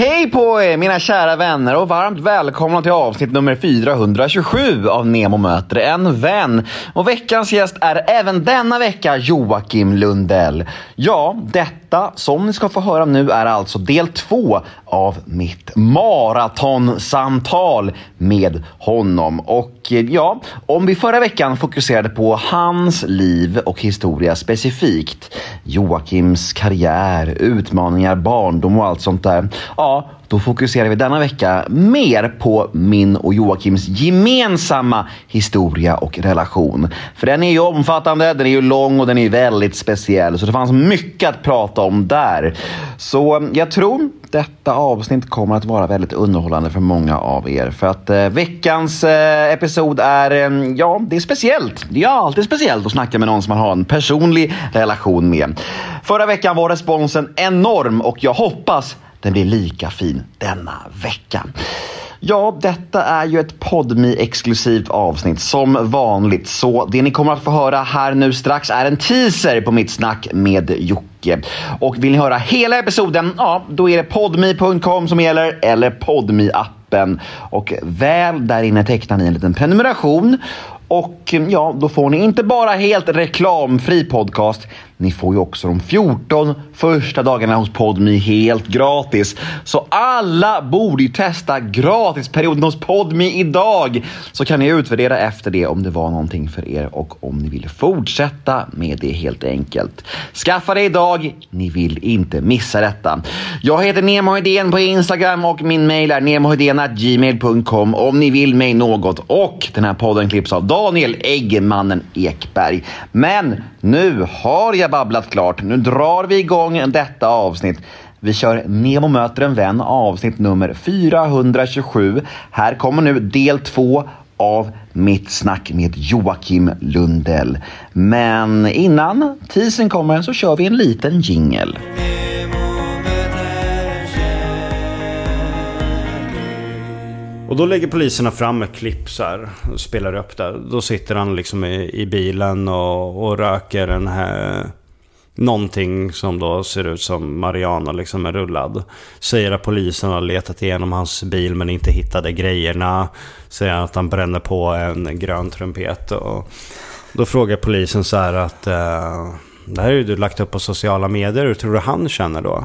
Hej på er mina kära vänner och varmt välkomna till avsnitt nummer 427 av Nemo möter en vän. Och veckans gäst är även denna vecka Joakim Lundell. Ja, detta som ni ska få höra nu är alltså del två av mitt maratonsamtal med honom. Och Eh, ja, om vi förra veckan fokuserade på hans liv och historia specifikt, Joakims karriär, utmaningar, barndom och allt sånt där. Ja, då fokuserar vi denna vecka mer på min och Joakims gemensamma historia och relation. För den är ju omfattande, den är ju lång och den är ju väldigt speciell. Så det fanns mycket att prata om där. Så eh, jag tror detta avsnitt kommer att vara väldigt underhållande för många av er. För att eh, veckans eh, episod är, eh, ja, det är speciellt. Det är alltid speciellt att snacka med någon som man har en personlig relation med. Förra veckan var responsen enorm och jag hoppas den blir lika fin denna vecka. Ja, detta är ju ett podmi exklusivt avsnitt som vanligt. Så det ni kommer att få höra här nu strax är en teaser på mitt snack med Jocke. Och vill ni höra hela episoden, ja, då är det podmi.com som gäller eller podmi appen Och väl där inne tecknar ni en liten prenumeration och mm, ja, då får ni inte bara helt reklamfri podcast. Ni får ju också de 14 första dagarna hos Podmi helt gratis. Så alla borde ju testa gratisperioden hos Podmi idag. Så kan ni utvärdera efter det om det var någonting för er och om ni vill fortsätta med det helt enkelt. Skaffa det idag. Ni vill inte missa detta. Jag heter Nemo Hedén på Instagram och min mail är gmail.com om ni vill mig något. Och den här podden klipps av Daniel Eggmannen Ekberg. Men nu har jag babblat klart. Nu drar vi igång detta avsnitt. Vi kör Nemo möter en vän avsnitt nummer 427. Här kommer nu del två av mitt snack med Joakim Lundell. Men innan teasern kommer så kör vi en liten jingel. Och då lägger poliserna fram ett klipp så här och spelar upp det. Då sitter han liksom i, i bilen och, och röker den här... Någonting som då ser ut som Mariana liksom är rullad. Säger att polisen har letat igenom hans bil men inte hittade grejerna. Säger att han bränner på en grön trumpet. Och då frågar polisen så här att... eh, det här har ju du lagt upp på sociala medier. Hur tror du han känner då?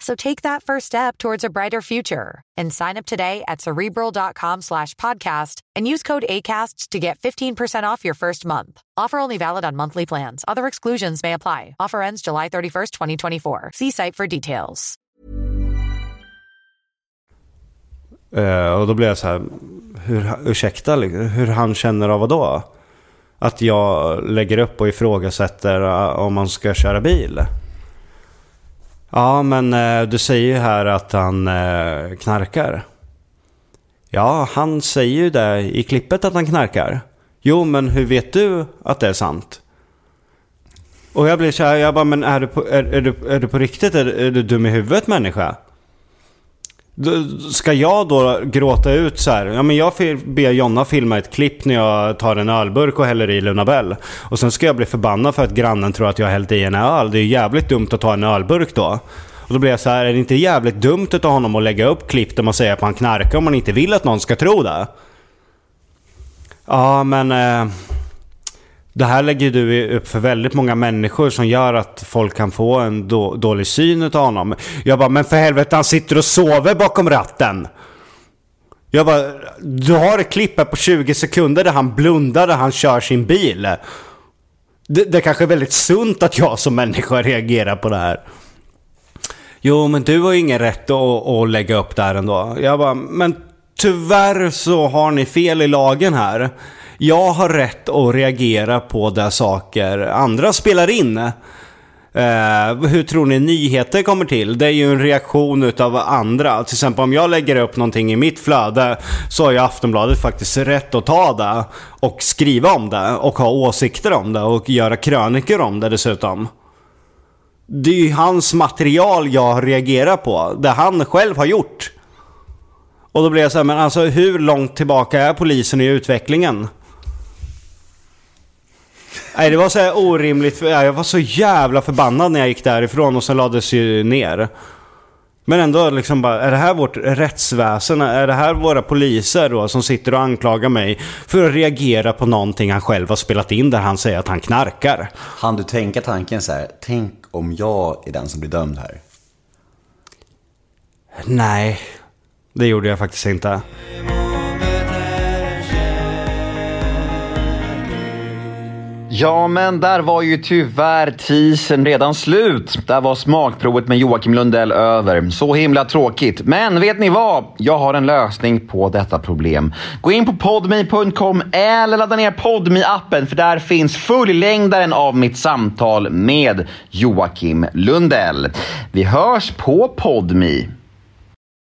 So take that first step towards a brighter future and sign up today at cerebral.com slash podcast and use code ACasts to get 15% off your first month. Offer only valid on monthly plans. Other exclusions may apply. Offer ends July 31st, 2024. See site for details. Uh, och då blir jag så här, hur, ursäkta, hur han känner av vad då? Att jag lägger upp och ifrågasätter uh, om man ska köra bil. Ja, men eh, du säger ju här att han eh, knarkar. Ja, han säger ju det i klippet att han knarkar. Jo, men hur vet du att det är sant? Och jag blir så här, jag bara, men är du på, är, är du, är du på riktigt? Är, är du dum i huvudet människa? Ska jag då gråta ut så här? Ja men jag ber Jonna filma ett klipp när jag tar en ölburk och häller i Lunabell. Och sen ska jag bli förbannad för att grannen tror att jag har hällt i en öl. Det är ju jävligt dumt att ta en ölburk då. Och då blir jag så här, är det inte jävligt dumt av honom att lägga upp klipp där man säger att man knarkar om man inte vill att någon ska tro det? Ja men... Eh, det här lägger du upp för väldigt många människor som gör att folk kan få en då, dålig syn av honom. Jag bara, men för helvete han sitter och sover bakom ratten. Jag bara, du har ett klipp här på 20 sekunder där han blundar när han kör sin bil. Det, det kanske är väldigt sunt att jag som människa reagerar på det här. Jo, men du har ju ingen rätt att, att lägga upp det här ändå. Jag bara, men tyvärr så har ni fel i lagen här. Jag har rätt att reagera på där saker andra spelar in. Eh, hur tror ni nyheter kommer till? Det är ju en reaktion utav andra. Till exempel om jag lägger upp någonting i mitt flöde så har ju Aftonbladet faktiskt rätt att ta det och skriva om det och ha åsikter om det och göra krönikor om det dessutom. Det är ju hans material jag reagerar på. Det han själv har gjort. Och då blir jag så här, men alltså hur långt tillbaka är polisen i utvecklingen? Nej, det var så här orimligt. Jag var så jävla förbannad när jag gick därifrån och sen lades ju ner. Men ändå liksom bara, är det här vårt rättsväsen? Är det här våra poliser då som sitter och anklagar mig för att reagera på någonting han själv har spelat in där han säger att han knarkar? Han du tänka tanken så här, tänk om jag är den som blir dömd här? Nej, det gjorde jag faktiskt inte. Ja, men där var ju tyvärr teasern redan slut. Där var smakprovet med Joakim Lundell över. Så himla tråkigt. Men vet ni vad? Jag har en lösning på detta problem. Gå in på podme.com eller ladda ner podme appen för där finns fullängdaren av mitt samtal med Joakim Lundell. Vi hörs på podme.